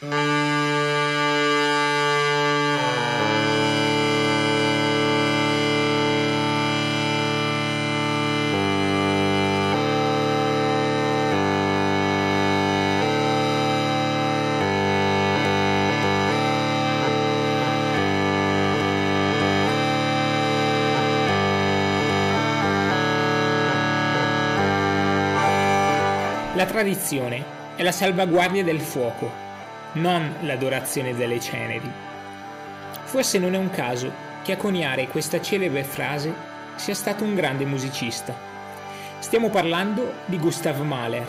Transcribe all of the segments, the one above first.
La tradizione è la salvaguardia del fuoco, non l'adorazione delle ceneri. Forse non è un caso che a coniare questa celebre frase sia stato un grande musicista. Stiamo parlando di Gustav Mahler,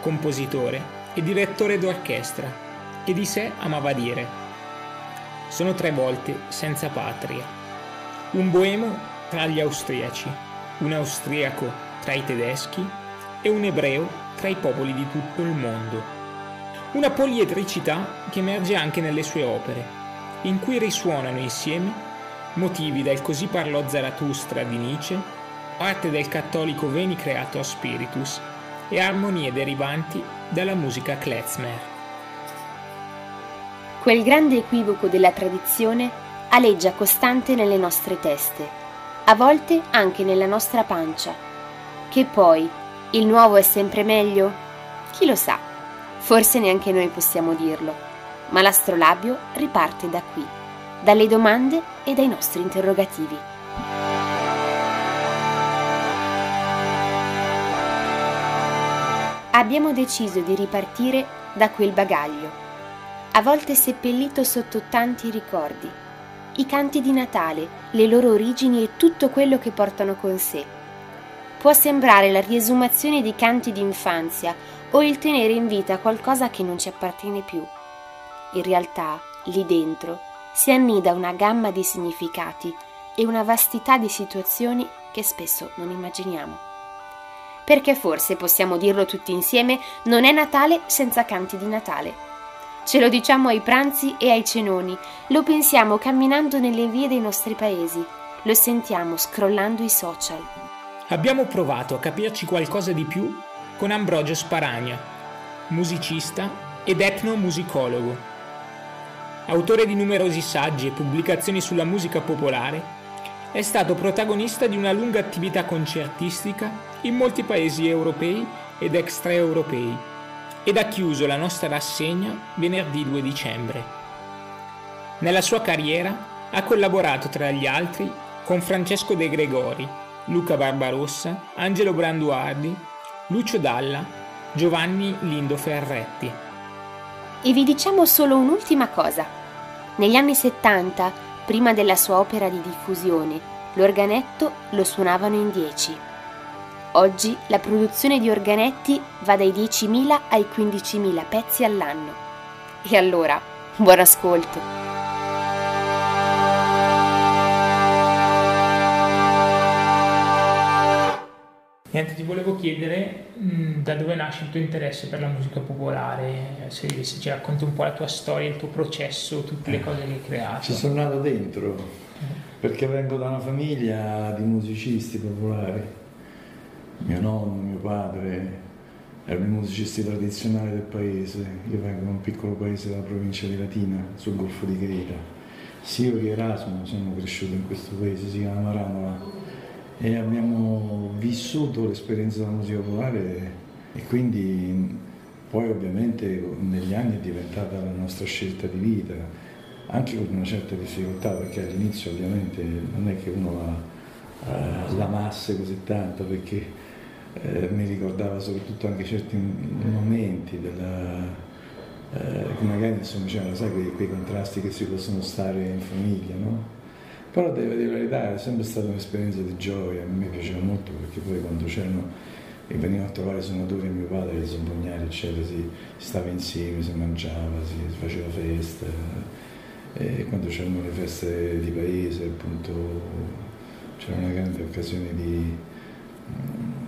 compositore e direttore d'orchestra, e di sé amava dire: Sono tre volte senza patria. Un boemo tra gli austriaci, un austriaco tra i tedeschi e un ebreo tra i popoli di tutto il mondo. Una poliedricità che emerge anche nelle sue opere, in cui risuonano insieme motivi del così parlò Zarathustra di Nietzsche, arte del cattolico Veni creato a Spiritus e armonie derivanti dalla musica klezmer. Quel grande equivoco della tradizione aleggia costante nelle nostre teste, a volte anche nella nostra pancia, che poi, il nuovo è sempre meglio? Chi lo sa? Forse neanche noi possiamo dirlo, ma l'astrolabio riparte da qui, dalle domande e dai nostri interrogativi. Abbiamo deciso di ripartire da quel bagaglio, a volte seppellito sotto tanti ricordi, i canti di Natale, le loro origini e tutto quello che portano con sé può sembrare la riesumazione di canti d'infanzia o il tenere in vita qualcosa che non ci appartiene più. In realtà, lì dentro, si annida una gamma di significati e una vastità di situazioni che spesso non immaginiamo. Perché forse possiamo dirlo tutti insieme, non è Natale senza canti di Natale. Ce lo diciamo ai pranzi e ai cenoni, lo pensiamo camminando nelle vie dei nostri paesi, lo sentiamo scrollando i social. Abbiamo provato a capirci qualcosa di più con Ambrogio Sparagna, musicista ed etnomusicologo. Autore di numerosi saggi e pubblicazioni sulla musica popolare, è stato protagonista di una lunga attività concertistica in molti paesi europei ed extraeuropei ed ha chiuso la nostra rassegna venerdì 2 dicembre. Nella sua carriera ha collaborato tra gli altri con Francesco De Gregori, Luca Barbarossa, Angelo Branduardi, Lucio Dalla, Giovanni Lindo Ferretti. E vi diciamo solo un'ultima cosa. Negli anni 70, prima della sua opera di diffusione, l'organetto lo suonavano in 10. Oggi la produzione di organetti va dai 10.000 ai 15.000 pezzi all'anno. E allora, buon ascolto! Niente, ti volevo chiedere mh, mm, da dove nasce il tuo interesse per la musica popolare, se, se, ci racconti un po' la tua storia, il tuo processo, tutte le cose che hai creato. Ci sono nato dentro, perché vengo da una famiglia di musicisti popolari. Mio nonno, mio padre erano i musicisti tradizionali del paese. Io vengo da un piccolo paese della provincia di Latina, sul Golfo di Creta. Sì, io che Erasmo sono cresciuto in questo paese, si chiama Maranola e abbiamo vissuto l'esperienza della musica popolare e quindi poi ovviamente negli anni è diventata la nostra scelta di vita, anche con una certa difficoltà perché all'inizio ovviamente non è che uno la, uh, l'amasse così tanto perché eh, mi ricordava soprattutto anche certi momenti della, eh, magari insomma c'erano quei, quei, contrasti che si possono stare in famiglia, no? Però devo dire la verità, è sempre stata un'esperienza di gioia, a me piaceva molto perché poi quando c'erano e venivano a trovare i suonatori mio padre, i zambognari, eccetera, si, stava insieme, si mangiava, si, faceva festa. E quando c'erano le feste di paese, appunto, c'era una grande occasione di,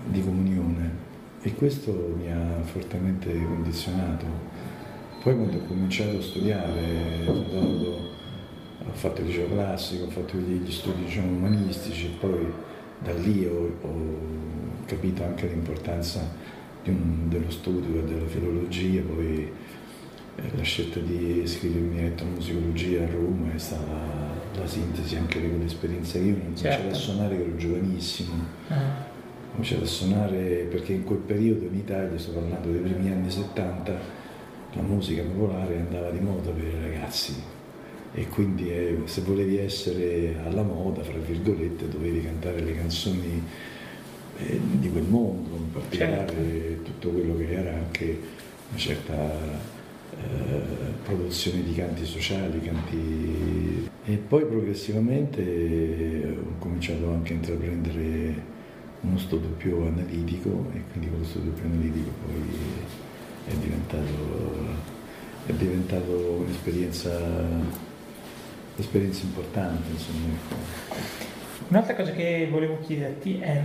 di comunione e questo mi ha fortemente condizionato. Poi quando ho cominciato a studiare, dopo, ho fatto il liceo classico, ho fatto gli studi diciamo, umanistici e poi da lì ho, ho capito anche l'importanza un, dello studio e della filologia, poi la scelta di iscrivermi a etnomusicologia a Roma è stata la sintesi anche di quell'esperienza che io non certo. cominciato a suonare che ero giovanissimo. Ho cominciato a suonare perché in quel periodo in Italia, sto parlando dei primi anni 70, la musica popolare andava di moda per i ragazzi e quindi eh, se volevi essere alla moda, fra virgolette, dovevi cantare le canzoni eh, di quel mondo, in particolare certo. tutto quello che era anche una certa eh, produzione di canti sociali, canti... E poi progressivamente ho cominciato anche a intraprendere uno studio più analitico e quindi con lo studio più analitico poi è diventato, è diventato un'esperienza, un'esperienza importante. Insomma. Ecco. Un'altra cosa che volevo chiederti è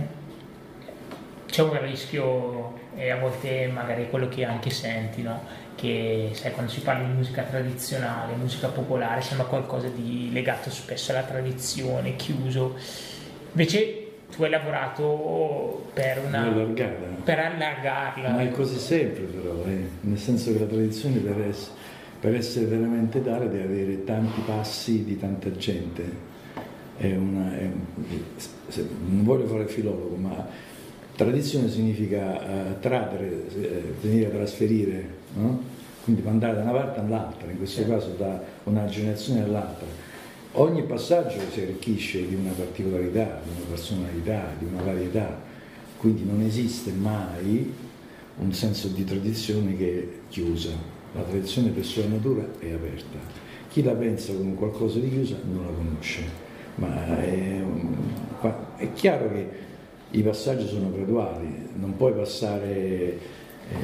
c'è un rischio e a volte magari quello che anche senti, no? che sai, quando si parla di musica tradizionale, musica popolare, sembra qualcosa di legato spesso alla tradizione, chiuso. Invece tu hai lavorato per una... Per allargarla. Ma è così sempre però, eh? nel senso che la tradizione per essere, per essere veramente tale deve avere tanti passi di tanta gente. È una, è, non voglio fare il filologo, ma Tradizione significa uh, tradere, eh, venire a trasferire, no? quindi andare da una parte all'altra, in questo caso da una generazione all'altra. Ogni passaggio si arricchisce di una particolarità, di una personalità, di una varietà, quindi non esiste mai un senso di tradizione che è chiusa. La tradizione per sua natura è aperta. Chi la pensa come qualcosa di chiusa non la conosce, ma è, è chiaro che i passaggi sono graduali, non puoi passare, eh,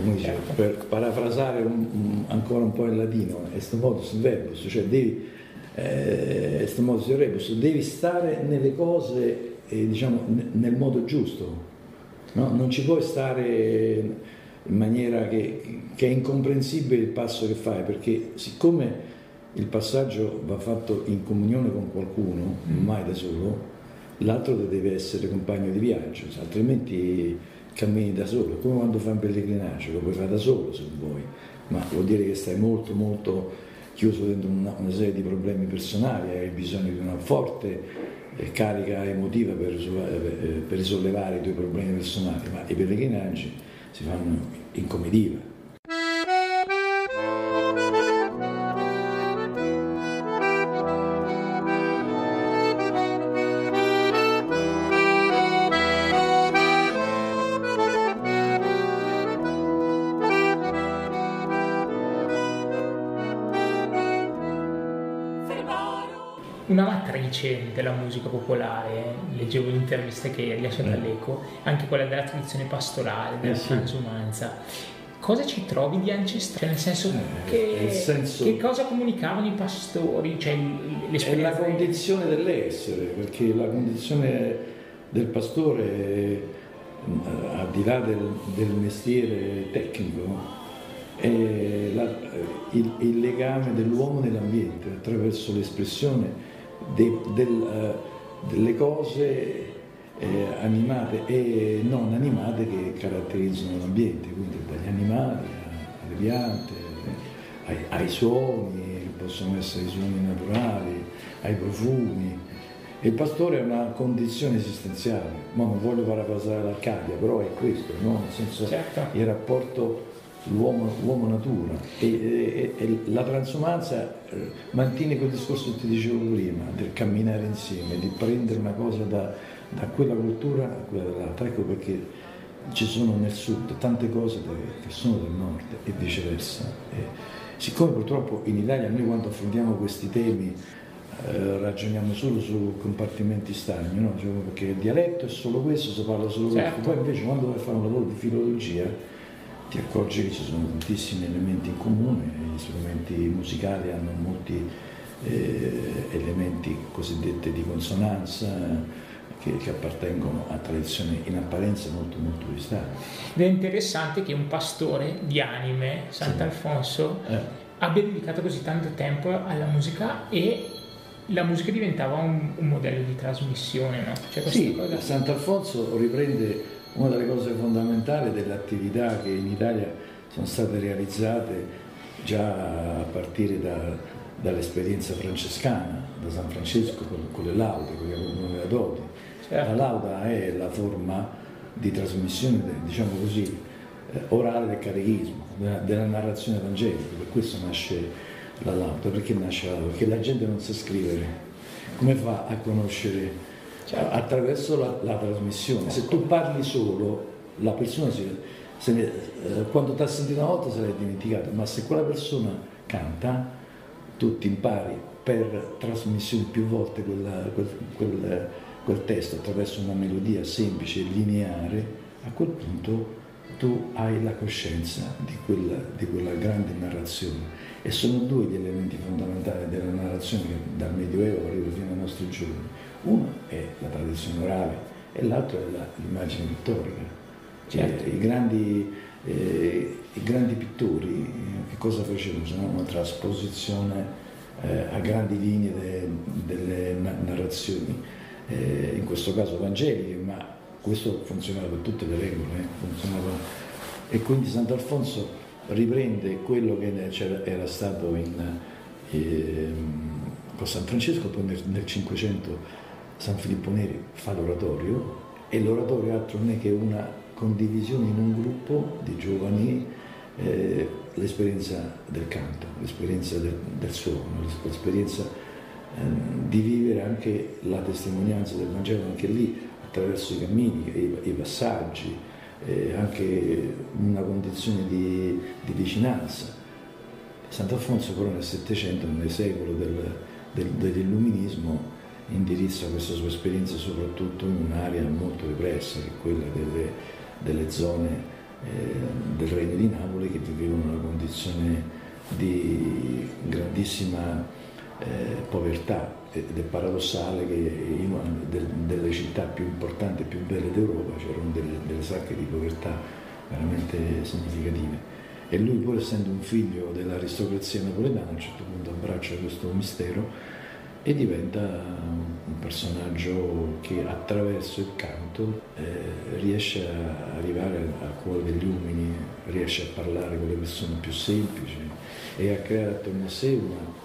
dice, per parafrasare un, un, ancora un po' in latino, est modus verbus, cioè devi, eh, est modus rebus, devi stare nelle cose eh, diciamo, nel modo giusto, no? non ci puoi stare in maniera che, che è incomprensibile il passo che fai, perché siccome il passaggio va fatto in comunione con qualcuno, mm. mai da solo, l'altro deve essere compagno di viaggio, altrimenti cammini da solo, come quando fai un pellegrinaggio, lo puoi fare da solo se vuoi, ma vuol dire che stai molto molto chiuso dentro una, una serie di problemi personali, hai bisogno di una forte eh, carica emotiva per, eh, per risollevare i tuoi problemi personali, ma i pellegrinaggi si fanno in comitiva matrice della musica popolare, leggevo interviste che rilasciate mm. all'eco, anche quella della tradizione pastorale, della eh sì. transumanza. Cosa ci trovi di ancestrale? Nel senso eh, che, nel senso, che cosa comunicavano i pastori? Cioè, è la condizione dell'essere, perché la condizione del pastore, eh, al di là del, del mestiere tecnico, è la, il, il legame dell'uomo nell'ambiente attraverso l'espressione de, del, uh, delle cose eh, animate e non animate che caratterizzano l'ambiente, quindi dagli animali alle piante, ai, ai suoni, che possono essere i suoni naturali, ai profumi. il pastore è una condizione esistenziale, ma non voglio parafrasare l'Arcadia, però è questo, no? nel senso certo. il rapporto l'uomo, l'uomo natura e, e, e, la transumanza eh, mantiene quel discorso che ti dicevo prima, del camminare insieme, di prendere una cosa da, da quella cultura a quella dell'altra. Ecco perché ci sono nel sud tante cose che sono del nord e viceversa. Siccome purtroppo in Italia noi quando affrontiamo questi temi eh, ragioniamo solo su compartimenti stagni, no? cioè, perché il dialetto è solo questo, si parla solo certo. questo, poi invece quando vai a fare un lavoro di filologia ti accorgi che ci sono tantissimi elementi in comune, gli strumenti musicali hanno molti eh, elementi cosiddetti di consonanza che, che, appartengono a tradizioni in apparenza molto molto distanti. Ed è interessante che un pastore di anime, Sant'Alfonso, sì. eh. abbia dedicato così tanto tempo alla musica e la musica diventava un, un modello di trasmissione, no? Cioè sì, cosa... Sant'Alfonso riprende una delle cose fondamentali delle attività che in Italia sono state realizzate già a partire da, dall'esperienza francescana, da San Francesco con, con le laude, con le doti. Certo. La lauda è la forma di trasmissione, diciamo così, eh, orale del catechismo, della, della narrazione evangelica, per questo nasce la lauda, perché nasce la lauda? Perché la gente non sa scrivere, come fa a conoscere? Cioè, attraverso la, la, trasmissione. Se tu parli solo, la persona si, ne, eh, quando ti ha sentito una volta se l'hai dimenticato, ma se quella persona canta, tu ti impari per trasmissione più volte quella, quel, quel, quel testo attraverso una melodia semplice e lineare, a quel punto tu hai la coscienza di quella, di quella, grande narrazione e sono due gli elementi fondamentali della narrazione che dal Medioevo arriva fino ai nostri giorni. Uno è la tradizione orale e l'altro è la, l'immagine pittorica. Certo. I, grandi, eh, I, grandi, pittori eh, che cosa facevano? No una trasposizione eh, a grandi linee de, delle narrazioni, eh, in questo caso evangeliche, ma questo funzionava per tutte le regole, eh? e quindi Sant'Alfonso riprende quello che era stato in, eh, con San Francesco, poi nel, nel 500 San Filippo Neri fa l'oratorio e l'oratorio altro non è che una condivisione in un gruppo di giovani eh, l'esperienza del canto, l'esperienza del, del suono, l'esperienza eh, di vivere anche la testimonianza del Vangelo, anche lì attraverso i cammini, i, i passaggi, eh, anche una condizione di, di, vicinanza. Sant'Alfonso però nel Settecento, nel secolo del, del, dell'illuminismo, indirizza questa sua esperienza soprattutto in un'area molto repressa, che è quella delle, delle zone eh, del Regno di Napoli che vivevano una condizione di grandissima eh, povertà ed è paradossale che in una delle città più importanti e più belle d'Europa c'erano delle, delle sacche di povertà veramente significative. E lui, pur essendo un figlio dell'aristocrazia napoletana, a un certo punto abbraccia questo mistero e diventa un personaggio che attraverso il canto eh, riesce a arrivare al cuore degli uomini, riesce a parlare con le persone più semplici e a creare attorno a sé una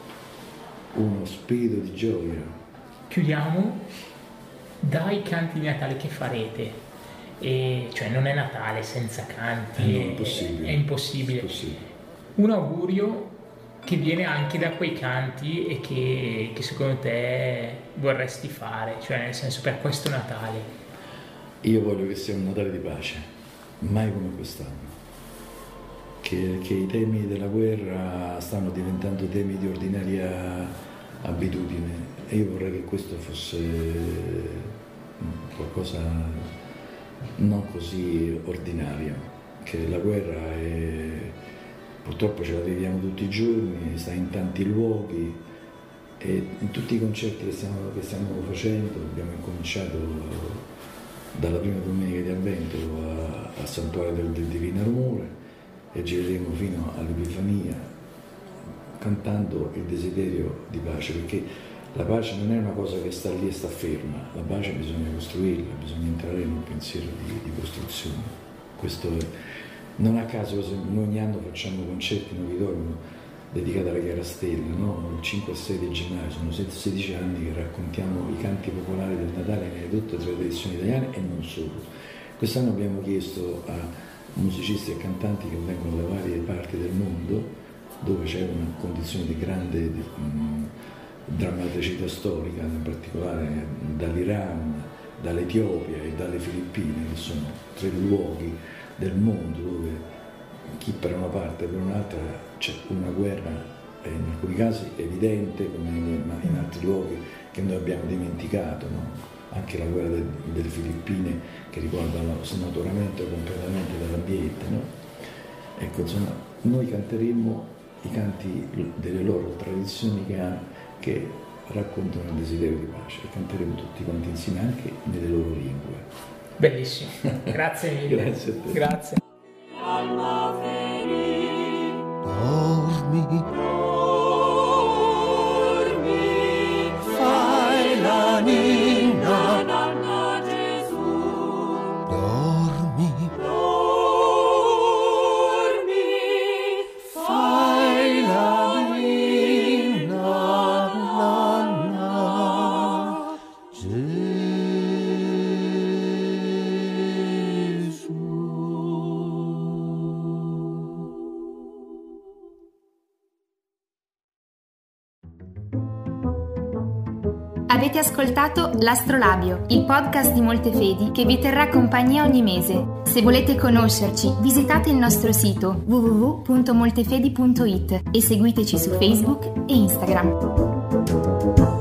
uno spirito di gioia. Chiudiamo dai canti di Natale che farete. E, cioè non è Natale senza canti, eh è, impossibile. È, impossibile. è impossibile. Un augurio che viene anche da quei canti e che, che, secondo te vorresti fare, cioè nel senso per questo Natale. Io voglio che sia un Natale di pace, mai come quest'anno che, che, i temi della guerra stanno diventando temi di ordinaria abitudine. E io vorrei che questo fosse mm, qualcosa non così ordinario, che la guerra è, purtroppo ce la viviamo tutti i giorni, sta in tanti luoghi e in tutti i concerti che stiamo, che stiamo facendo abbiamo incominciato dalla prima domenica di avvento al santuario del, del Divino Rumore e gireremo fino all'Epifania cantando il desiderio di pace, perché la pace non è una cosa che sta lì e sta ferma, la pace bisogna costruirla, bisogna entrare in un pensiero di, di costruzione. Questo è, non a caso noi ogni anno facciamo concerti in auditorium dedicati alla Chiara Stella, no? il 5 e 6 di gennaio, sono 16 anni che raccontiamo i canti popolari del Natale nelle tutte le tradizioni italiane e non solo. Quest'anno abbiamo chiesto a musicisti e cantanti che vengono da varie parti del mondo, dove c'è una condizione di grande di, mh, drammaticità storica, in particolare dall'Iran, dall'Etiopia e dalle Filippine, che sono tre luoghi del mondo dove chi per una parte e per un'altra c'è una guerra, in alcuni casi evidente, come in altri luoghi che noi abbiamo dimenticato. No? Anche la guerra del, delle Filippine che riguarda lo snaturamento completamente dell'ambiente. No? Ecco, insomma, noi canteremo i canti delle loro tradizioni che, ha, che raccontano il desiderio di pace e canteremo tutti quanti insieme anche nelle loro lingue. Bellissimo, grazie mille. grazie a te. Grazie. Dormi. Avete ascoltato L'Astrolabio, il podcast di Moltefedi che vi terrà compagnia ogni mese. Se volete conoscerci, visitate il nostro sito www.moltefedi.it e seguiteci su Facebook e Instagram.